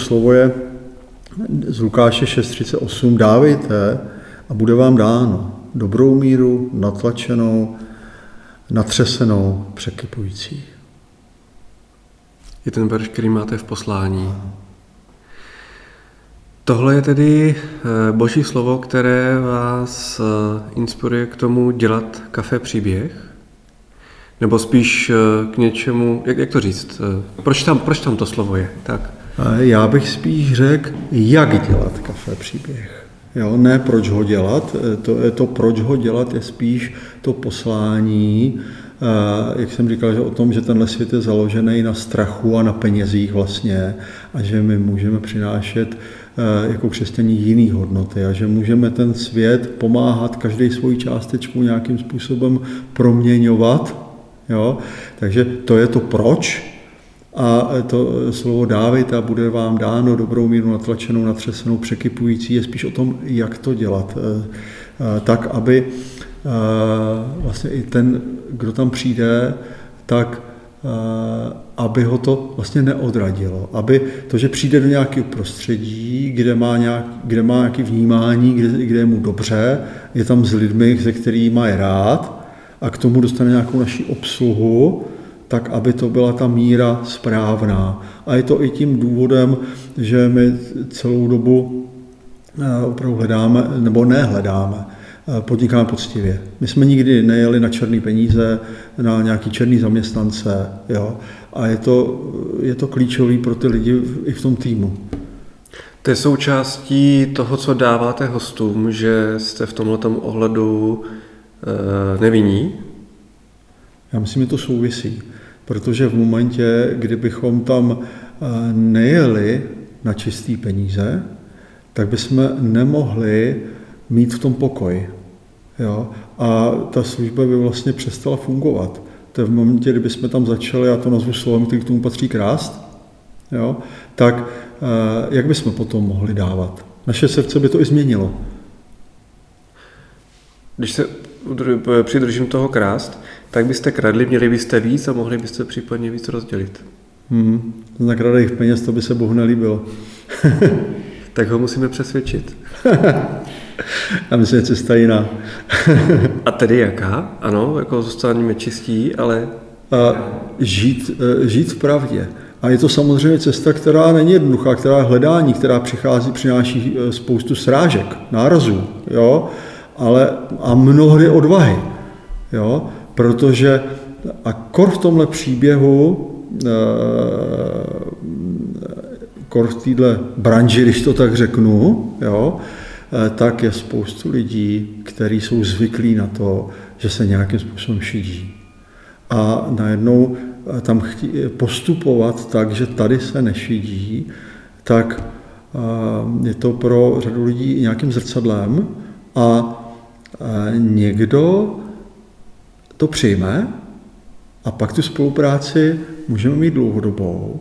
slovo je z Lukáše 6.38. Dávejte a bude vám dáno dobrou míru, natlačenou, natřesenou, překypující. Je ten verš, který máte v poslání. Tohle je tedy eh, boží slovo, které vás eh, inspiruje k tomu dělat kafe příběh? Nebo spíš eh, k něčemu, jak, jak to říct, proč tam, proč tam to slovo je? Tak. Já bych spíš řekl, jak dělat kafe příběh. Jo, ne proč ho dělat, to, je to proč ho dělat je spíš to poslání, jak jsem říkal, že o tom, že tenhle svět je založený na strachu a na penězích vlastně a že my můžeme přinášet jako křesťaní jiný hodnoty a že můžeme ten svět pomáhat každý svoji částečku nějakým způsobem proměňovat. Jo? Takže to je to proč, a to slovo dávejte a bude vám dáno dobrou míru natlačenou, natřesenou, překypující, je spíš o tom, jak to dělat. Tak, aby vlastně i ten, kdo tam přijde, tak aby ho to vlastně neodradilo. Aby to, že přijde do nějakého prostředí, kde má, nějak, kde má nějaké vnímání, kde, kde je mu dobře, je tam s lidmi, se kterými je rád a k tomu dostane nějakou naši obsluhu, tak aby to byla ta míra správná. A je to i tím důvodem, že my celou dobu eh, opravdu hledáme, nebo nehledáme, eh, podnikáme poctivě. My jsme nikdy nejeli na černé peníze, na nějaký černý zaměstnance, jo? a je to, je to klíčový pro ty lidi i v tom týmu. To je součástí toho, co dáváte hostům, že jste v tomhle ohledu e, nevinní? Já myslím, že to souvisí protože v momentě, kdybychom tam eh, nejeli na čistý peníze, tak bychom nemohli mít v tom pokoj. Jo? A ta služba by vlastně přestala fungovat. To je v momentě, kdyby jsme tam začali, já to nazvu slovem, který k tomu patří krást, jo? tak eh, jak bychom potom mohli dávat? Naše srdce by to i změnilo. Když se přidržím toho krást, tak byste kradli, měli byste víc a mohli byste případně víc rozdělit. Hmm. Na kradejch peněz to by se Bohu nelíbilo. tak ho musíme přesvědčit. Já myslím, že cesta jiná. a tedy jaká? Ano, jako zůstaneme čistí, ale... A žít, e, žít v pravdě. A je to samozřejmě cesta, která není jednoduchá, která je hledání, která přichází, přináší e, spoustu srážek, nárazů, jo? Ale, a mnohdy odvahy. Jo? Protože a kor v tomhle příběhu, eh, kor v téhle branži, když to tak řeknu, jo, eh, tak je spoustu lidí, kteří jsou zvyklí na to, že se nějakým způsobem šidí. A najednou eh, tam postupovat tak, že tady se nešidí, tak je to pro řadu lidí nějakým zrcadlem a někdo to přijme a pak tu spolupráci můžeme mít dlouhodobou,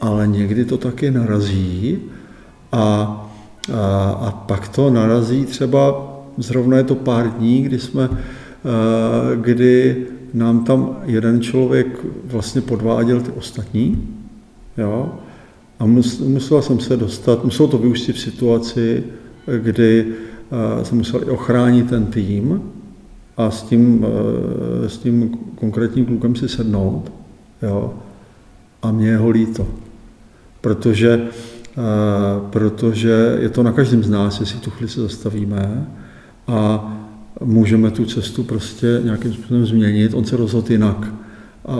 ale někdy to taky narazí a, a, a pak to narazí třeba, zrovna je to pár dní, kdy jsme, kdy nám tam jeden člověk vlastně podváděl ty ostatní, jo, a musel jsem se dostat, muselo to vyústit v situaci, kdy jsem musel i ochránit ten tým, a s tím, eh, s tím konkrétním klukem si sednout, jo, a mě je ho líto. Protože, eh, protože je to na každém z nás, jestli tu chvíli se zastavíme a můžeme tu cestu prostě nějakým způsobem změnit. On se rozhodl jinak a,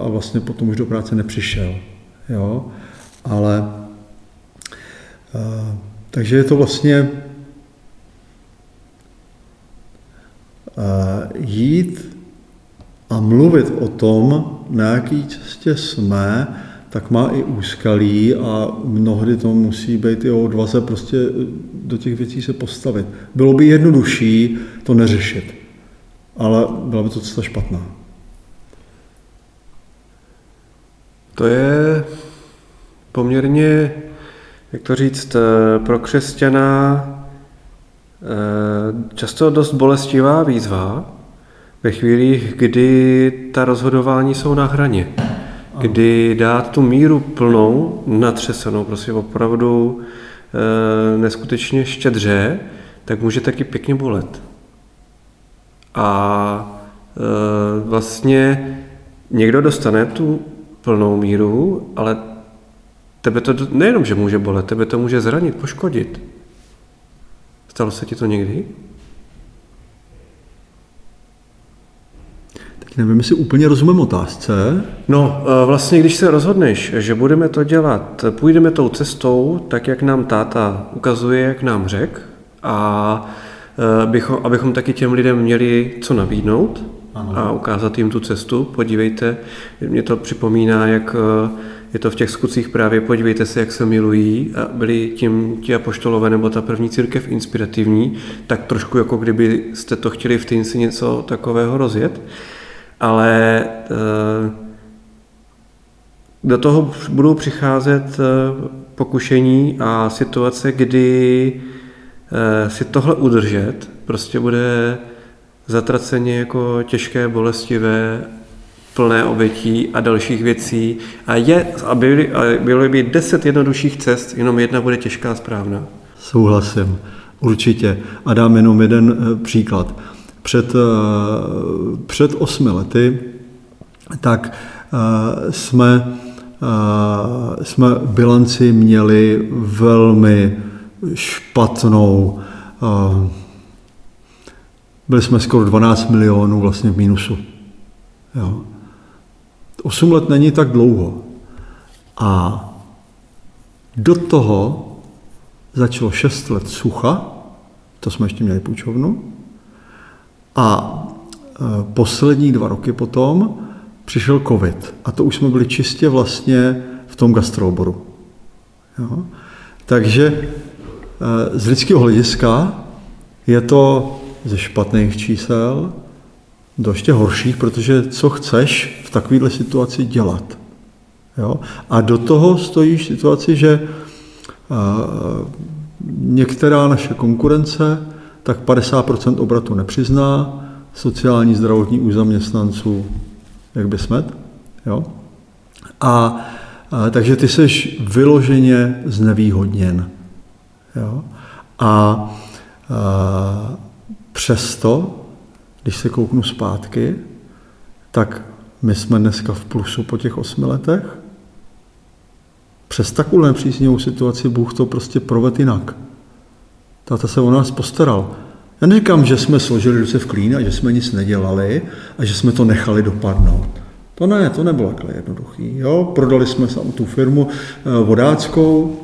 a vlastně potom už do práce nepřišel. Jo? Ale eh, takže je to vlastně jít a mluvit o tom, na jaký cestě jsme, tak má i úskalí a mnohdy to musí být i odvaze prostě do těch věcí se postavit. Bylo by jednodušší to neřešit, ale byla by to cesta špatná. To je poměrně, jak to říct, pro křesťana Eh, často dost bolestivá výzva ve chvílích, kdy ta rozhodování jsou na hraně. kdy dát tu míru plnou, natřesenou, prostě opravdu e, neskutečně štědře, tak může taky pěkně bolet. A e, vlastně někdo dostane tu plnou míru, ale tebe to nejenom, že může bolet, tebe to může zranit, poškodit. Stalo se ti to někdy? Tak nevím, jestli úplně rozumím otázce. No, e, vlastně, když se rozhodneš, že budeme to dělat, půjdeme tou cestou, tak jak nám táta ukazuje, jak nám řek, a e, bychom, abychom taky těm lidem měli co nabídnout ano. a ukázat jim tu cestu. Podívejte, mě to připomíná, jak e, je to v těch skutcích právě, podívejte se, jak se milují a byli tím ti apoštolové nebo ta první církev inspirativní, tak trošku jako kdyby jste to chtěli v Týnci něco takového rozjet. Ale e, do toho budou přicházet pokušení a situace, kdy Eh, si tohle udržet prostě bude zatraceně jako těžké, bolestivé, plné obětí a dalších věcí. A, je, a, byly, a bylo by deset jednodušších cest, jenom jedna bude těžká a správná. Souhlasím, určitě. A dám jenom jeden eh, příklad. Před, eh, před osmi lety tak jsme, jsme bilanci měli velmi špatnou. Byli jsme skoro 12 milionů vlastně v mínusu. Jo. 8 let není tak dlouho. A do toho začalo 6 let sucha, to jsme ještě měli půjčovnu, a e, poslední dva roky potom přišel covid. A to už jsme byli čistě vlastně v tom gastrooboru. Jo? Takže Eh, z lidského hlediska je to ze špatných čísel do ještě horších, protože co chceš v takovéhle situaci dělat. Jo? A do toho stojíš situaci, že eh, některá naše konkurence tak 50% obratu nepřizná, sociální zdravotní u zaměstnanců, jak by smet. Jo? A, a takže ty jsi vyloženě znevýhodněn. Jo? A, a přesto, když se kouknu zpátky, tak my jsme dneska v plusu po těch osmi letech. Přes takovou nepříznivou situaci Bůh to prostě proved jinak. Táta se o nás postaral. Já neříkám, že jsme složili ruce v klín a že jsme nic nedělali a že jsme to nechali dopadnout. To ne, to nebylo takhle jednoduchý. Jo? Prodali jsme tu firmu eh, vodáckou,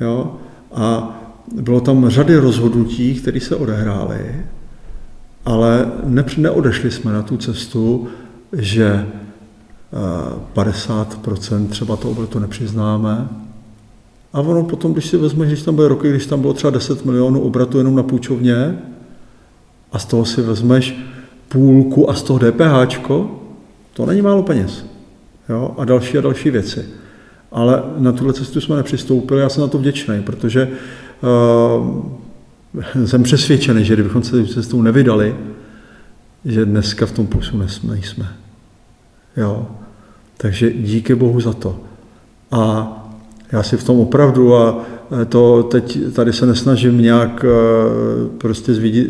jo? A bylo tam řady rozhodnutí, které se odehrály, ale ne, neodešli jsme na tu cestu, že 50% eh, třeba to obratu nepřiznáme. A ono potom, když si vezmeš, když tam byly roky, když tam bylo třeba 10 milionů obratu jenom na půjčovně, a z toho si vezmeš půlku a z toho DPH, to není málo peněz. Jo? A další a další věci. Ale na tuhle cestu jsme nepřistoupili, já jsem na to vděčný, protože uh, jsem přesvědčený, že kdybychom se cestou nevydali, že dneska v tom plusu nejsme. Jo. Takže díky Bohu za to. A já si v tom opravdu, a to teď tady se nesnažím nějak eh, prostě eh,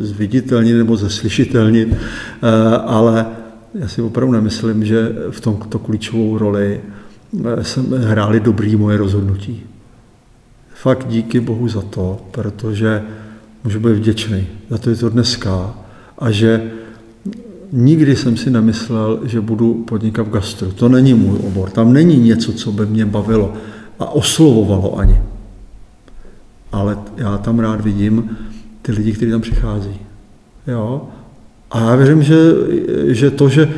zviditelnit nebo zeslyšitelnit, ale já si opravdu nemyslím, že v tomto klíčovou roli jsem hráli dobrý moje rozhodnutí. Fakt díky Bohu za to, protože můžu být vděčný za to je to dneska a že nikdy jsem si nemyslel, že budu podnikat v gastru. To není můj obor. Tam není něco, co by mě bavilo a oslovovalo ani. Ale já tam rád vidím ty lidi, kteří tam přichází. Jo? A já věřím, že, že to, že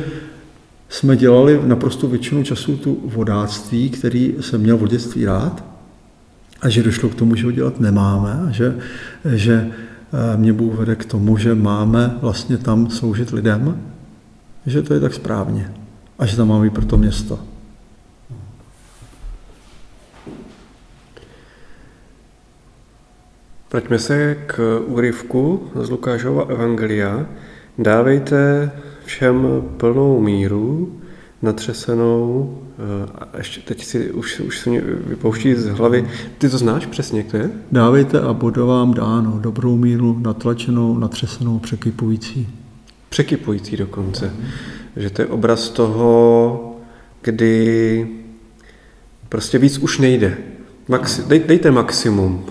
jsme dělali naprosto většinu času tu vodáctví, který jsem měl v dětství rád a že došlo k tomu, že ho dělat nemáme a že, že eh, mě Bůh vede k tomu, že máme vlastně tam sloužit lidem, že to je tak správně a že tam máme být pro to město. Vraťme se k úryvku z Lukášova Evangelia. Dávejte všem plnou míru, natřesenou, eh, a ještě teď si už, už se mě vypouští z hlavy. Ty to znáš přesně, jak to je? Dávejte a bude vám dáno dobrou míru, natlačenou, natřesenou, překypující. Překypující dokonce. Mm. Že to je obraz toho, kdy prostě víc už nejde. Maxi, dej, dejte maximum.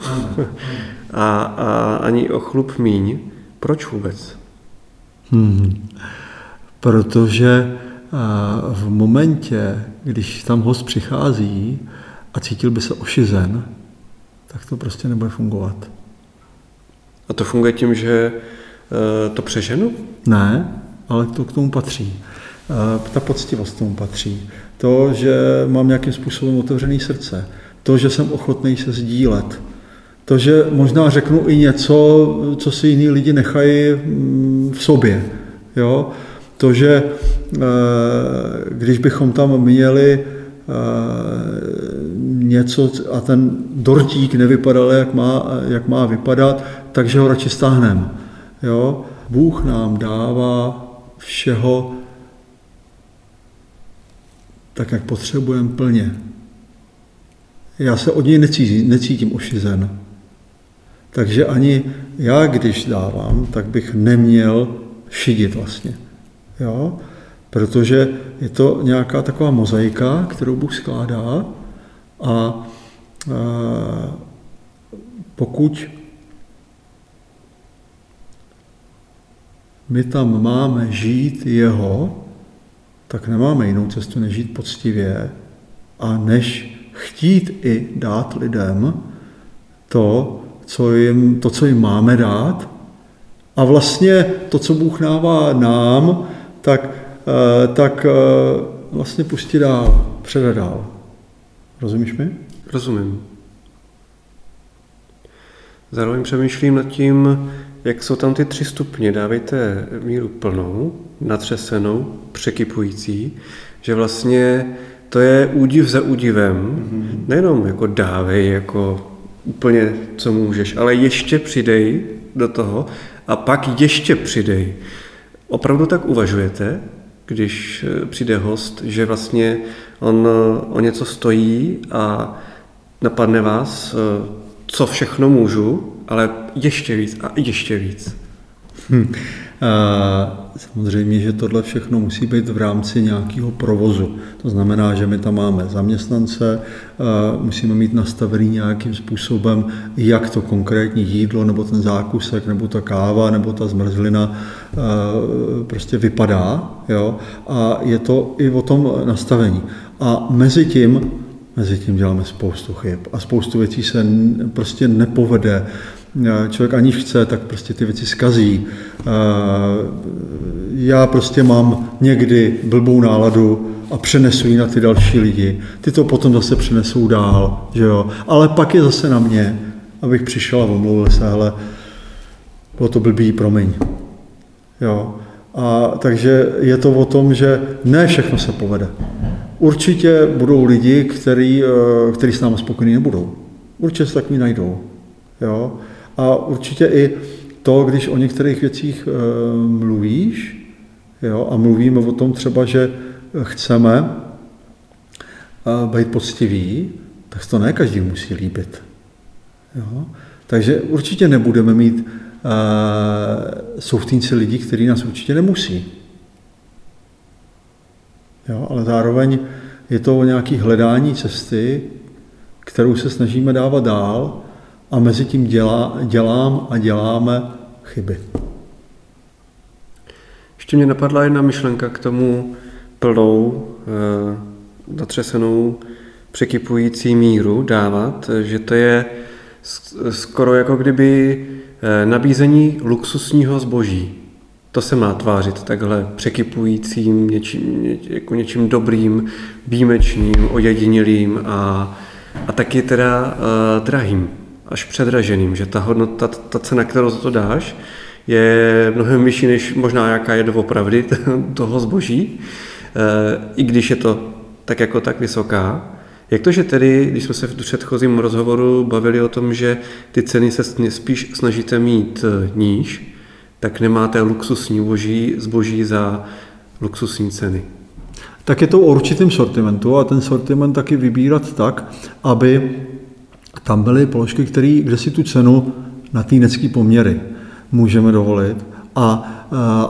a, a ani o chlup míň. Proč vůbec? Hmm. Protože v momentě, když tam host přichází a cítil by se ošizen, tak to prostě nebude fungovat. A to funguje tím, že e, to přeženu? Ne, ale to k tomu patří. E, ta poctivost k tomu patří. To, že mám nějakým způsobem otevřený srdce. To, že jsem ochotný se sdílet. To, že možná řeknu i něco, co si jiní lidi nechají mm, v sobě. Jo? To, že eh, když bychom tam měli eh, něco a ten dortík nevypadal, jak má, jak má vypadat, takže ho radši stáhneme. Jo? Bůh nám dává všeho tak, jak potřebujeme plně. Já se od něj necítím, necítím ošizen. Takže ani já, když dávám, tak bych neměl šidit vlastně. Jo? Protože je to nějaká taková mozaika, kterou Bůh skládá a, a pokud my tam máme žít jeho, tak nemáme jinou cestu, než žít poctivě a než chtít i dát lidem to, co jim, to, co jim máme dát. A vlastně to, co Bůh dává nám, tak, eh, tak eh, vlastně pustit dál, předat dál. Rozumíš mi? Rozumím. Zároveň přemýšlím nad tím, jak jsou tam ty tři stupně. Dávejte míru plnou, natřesenou, překypující, že vlastně to je údiv za údivem, mm-hmm. nejenom jako dávej, jako úplně co můžeš, ale ještě přidej do toho a pak ještě přidej. Opravdu tak uvažujete, když eh, přijde host, že vlastně on eh, o něco stojí a napadne vás, eh, co všechno můžu, ale ještě víc a ještě víc. Hm. Samozřejmě, že tohle všechno musí být v rámci nějakého provozu. To znamená, že my tam máme zaměstnance, musíme mít nastavený nějakým způsobem, jak to konkrétní jídlo, nebo ten zákusek, nebo ta káva, nebo ta zmrzlina prostě vypadá. Jo? A je to i o tom nastavení. A mezi tím Mezi tím děláme spoustu chyb a spoustu věcí se prostě nepovede člověk aniž chce, tak prostě ty věci skazí. Já prostě mám někdy blbou náladu a přenesu ji na ty další lidi. Ty to potom zase přenesou dál, že jo. Ale pak je zase na mě, abych přišel a omluvil se, ale bylo to blbý, promiň. Jo. A takže je to o tom, že ne všechno se povede. Určitě budou lidi, který, eh, který s námi spokojení nebudou. Určitě se takový najdou. Jo. A určitě i to, když o některých věcích e, mluvíš, jo, a mluvíme o tom třeba, že chceme e, být poctiví, tak to ne každý musí líbit. Jo? Takže určitě nebudeme mít e, soustínci lidí, kteří nás určitě nemusí. Jo? Ale zároveň je to o nějaké hledání cesty, kterou se snažíme dávat dál, a mezi tím dělá, dělám a děláme chyby. Ještě mě napadla jedna myšlenka k tomu plnou, e, překypující míru dávat, že to je skoro jako kdyby eh, nabízení luxusního zboží. To se má tvářit takhle překypujícím, něčím, ně, jako něčím dobrým, výjimečným, ojedinělým a, a taky teda uh, drahým až předraženým, že ta hodnota, ta cena, kterou za to dáš, je mnohem vyšší, než možná jaká je doopravdy toho zboží, eh, i když je to tak jako tak vysoká. Jak to, že tedy, když jsme se v předchozím rozhovoru bavili o tom, že ty ceny se spíš snažíte mít eh, níž, tak nemáte luxusní zboží, zboží za luxusní ceny? tak je to o určitém sortimentu a ten sortiment taky vybírat tak, aby tam byly položky, které, kde si tu cenu na týnecký poměry můžeme dovolit a,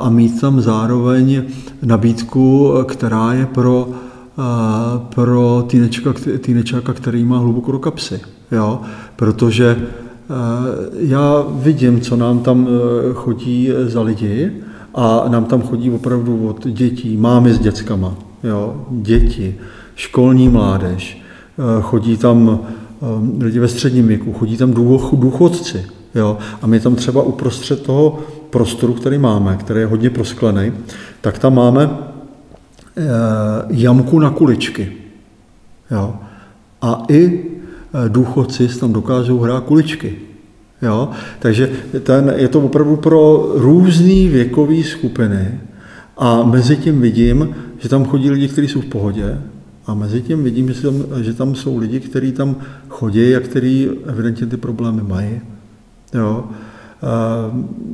a mít tam zároveň nabídku, která je pro, pro týnečka, týnečáka, který má hluboko do kapsy. Jo? Protože já vidím, co nám tam chodí za lidi a nám tam chodí opravdu od dětí, mámy s dětskama, jo? děti, školní mládež, chodí tam lidi ve středním věku, chodí tam důchodci. Jo? A my tam třeba uprostřed toho prostoru, který máme, který je hodně prosklený, tak tam máme eh, jamku na kuličky. Jo? A i eh, důchodci tam dokážou hrát kuličky. Jo? Takže ten, je to opravdu pro různé věkové skupiny a mezi tím vidím, že tam chodí lidi, kteří jsou v pohodě a mezi tím vidím, že tam, že tam jsou lidi, kteří tam chodí a kteří evidentně ty problémy mají. Jo?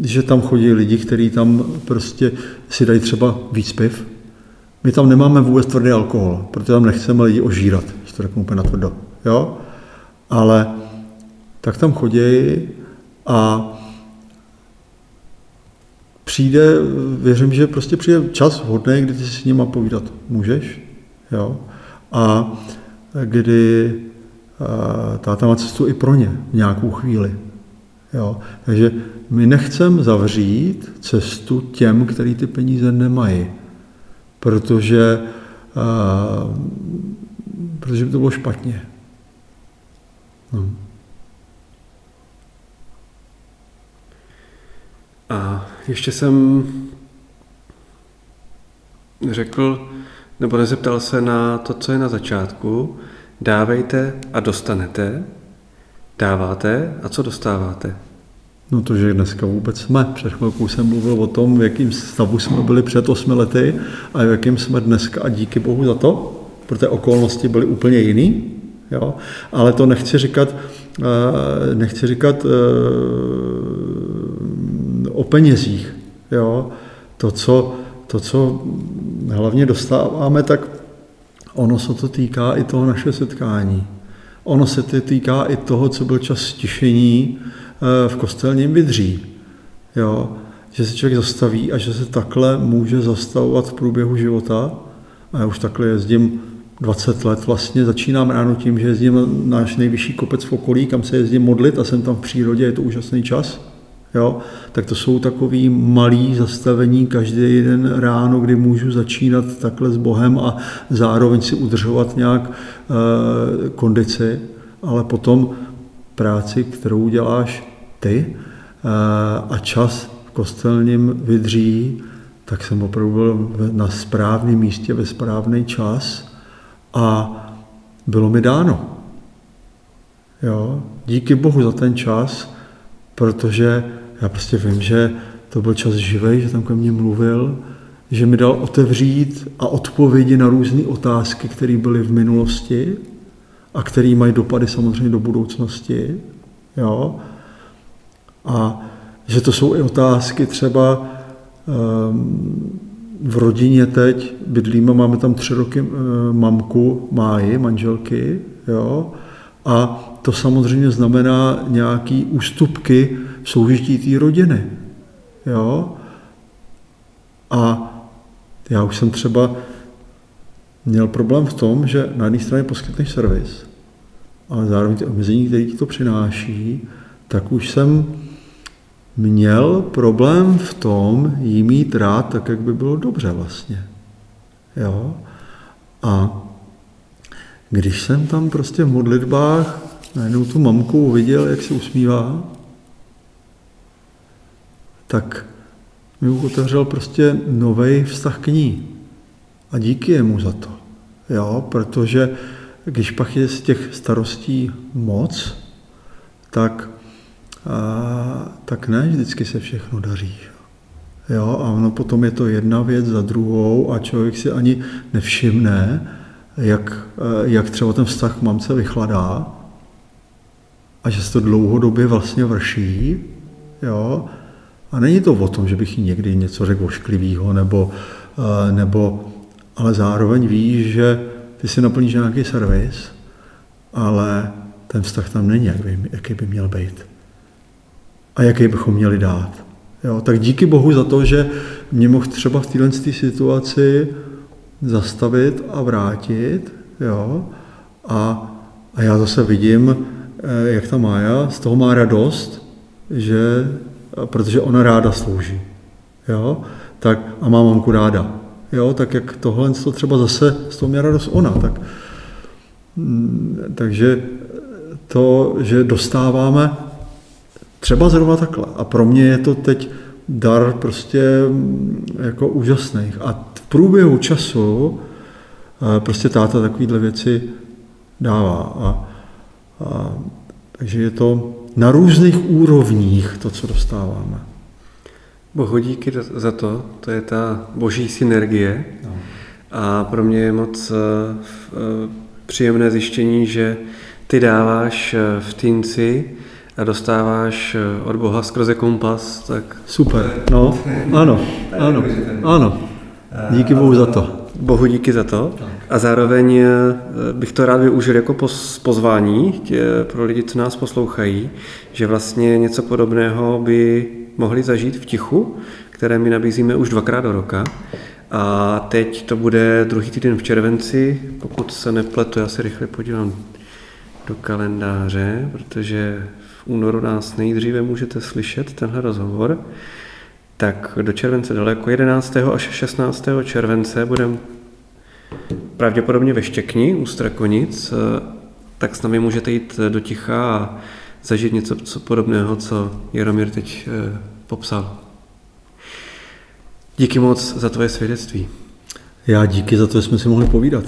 že tam chodí lidi, kteří tam prostě si dají třeba víc piv. My tam nemáme vůbec tvrdý alkohol, protože tam nechceme lidi ožírat, že to řeknu úplně natvrdo. Jo? Ale tak tam chodí a přijde, věřím, že prostě přijde čas vhodný, kdy ty si s nima povídat můžeš. Jo? A kdy táta má cestu i pro ně v nějakou chvíli. Jo? Takže my nechceme zavřít cestu těm, kteří ty peníze nemají, protože, protože by to bylo špatně. No. A ještě jsem řekl, nebo nezeptal se na to, co je na začátku. Dávejte a dostanete dáváte a co dostáváte? No to, že dneska vůbec jsme. Před chvilkou jsem mluvil o tom, v jakém stavu jsme byli před osmi lety a v jakém jsme dneska a díky bohu za to, protože okolnosti byly úplně jiný. Jo? Ale to nechci říkat, eh, nechci říkat eh, o penězích. Jo? To, co, to, co hlavně dostáváme, tak ono se to týká i toho naše setkání. Ono se to týká i toho, co byl čas stišení eh, v kostelním vydří. Jo? Že se člověk zastaví a že se takhle může zastavovat v průběhu života. A já už takhle jezdím 20 let vlastně. Začínám ráno tím, že jezdím na náš nejvyšší kopec v okolí, kam se jezdím modlit a jsem tam v přírodě, je to úžasný čas. Jo? Tak to jsou takový malý zastavení každý den ráno, kdy můžu začínat takhle s Bohem a zároveň si udržovat nějak e, kondici, ale potom práci, kterou děláš ty e, a čas v kostelním vydří, tak jsem opravdu byl na správném místě ve správný čas a bylo mi dáno. Jo? Díky Bohu za ten čas, protože já prostě vím, že to byl čas živej, že tam ke mně mluvil, že mi dal otevřít a odpovědi na různé otázky, které byly v minulosti a které mají dopady samozřejmě do budoucnosti. Jo? A že to jsou i otázky třeba um, v rodině teď bydlíme, máme tam tři roky uh, mamku, máji, manželky, jo? a to samozřejmě znamená nějaký ústupky soužití té rodiny. Jo? A já už jsem třeba měl problém v tom, že na jedné straně poskytneš servis, ale zároveň ty omezení, které ti to přináší, tak už jsem měl problém v tom jí mít rád tak, jak by bylo dobře vlastně. Jo? A když jsem tam prostě v modlitbách najednou tu mamku viděl, jak se usmívá, tak mi otevřel prostě nový vztah k ní. A díky jemu za to. Jo, protože když pak je z těch starostí moc, tak, a, tak ne vždycky se všechno daří. Jo, a ono potom je to jedna věc za druhou a člověk si ani nevšimne, jak, jak třeba ten vztah k mamce vychladá a že se to dlouhodobě vlastně vrší. Jo, a není to o tom, že bych jí někdy něco řekl ošklivého nebo, eh, nebo ale zároveň víš, že ty si naplníš nějaký servis, ale ten vztah tam není, jak by, jaký by měl být. A jaký bychom měli dát. Jo, tak díky Bohu za to, že mě mohl třeba v této situaci zastavit a vrátit. Jo, a, a já zase vidím, eh, jak ta Mája z toho má radost, že, protože ona ráda slouží. Jo, tak, a má mamku ráda. Jo, tak jak tohle to třeba zase z toho měla radost ona. Tak, mm, takže to, že dostáváme třeba zrovna takhle. A pro mě je to teď dar prostě mm, jako úžasný. A v průběhu času eh, prostě táta takovéhle věci dává. A, a, takže je to na různých úrovních to, co dostáváme. Bohu díky za to, to je ta boží synergie. No. A pro mě je moc uh, příjemné zjištění, že ty dáváš eh, v týnci a dostáváš od Boha skrze kompas, tak... Super, no, ano, ano, ano. Díky Bohu za to. Bohu díky za to. A zároveň bych to rád využil jako pozvání pro lidi, co nás poslouchají, že vlastně něco podobného by mohli zažít v tichu, které my nabízíme už dvakrát do roka. A teď to bude druhý týden v červenci, pokud se nepletu, já se rychle podívám do kalendáře, protože v únoru nás nejdříve můžete slyšet tenhle rozhovor. Tak do července daleko 11. až 16. července budeme pravděpodobně ve Štěkni u Strakonic, tak s námi můžete jít do ticha a zažít něco co podobného, co Jaromír teď eh, popsal. Díky moc za tvoje svědectví. Já díky za to, že jsme si mohli povídat.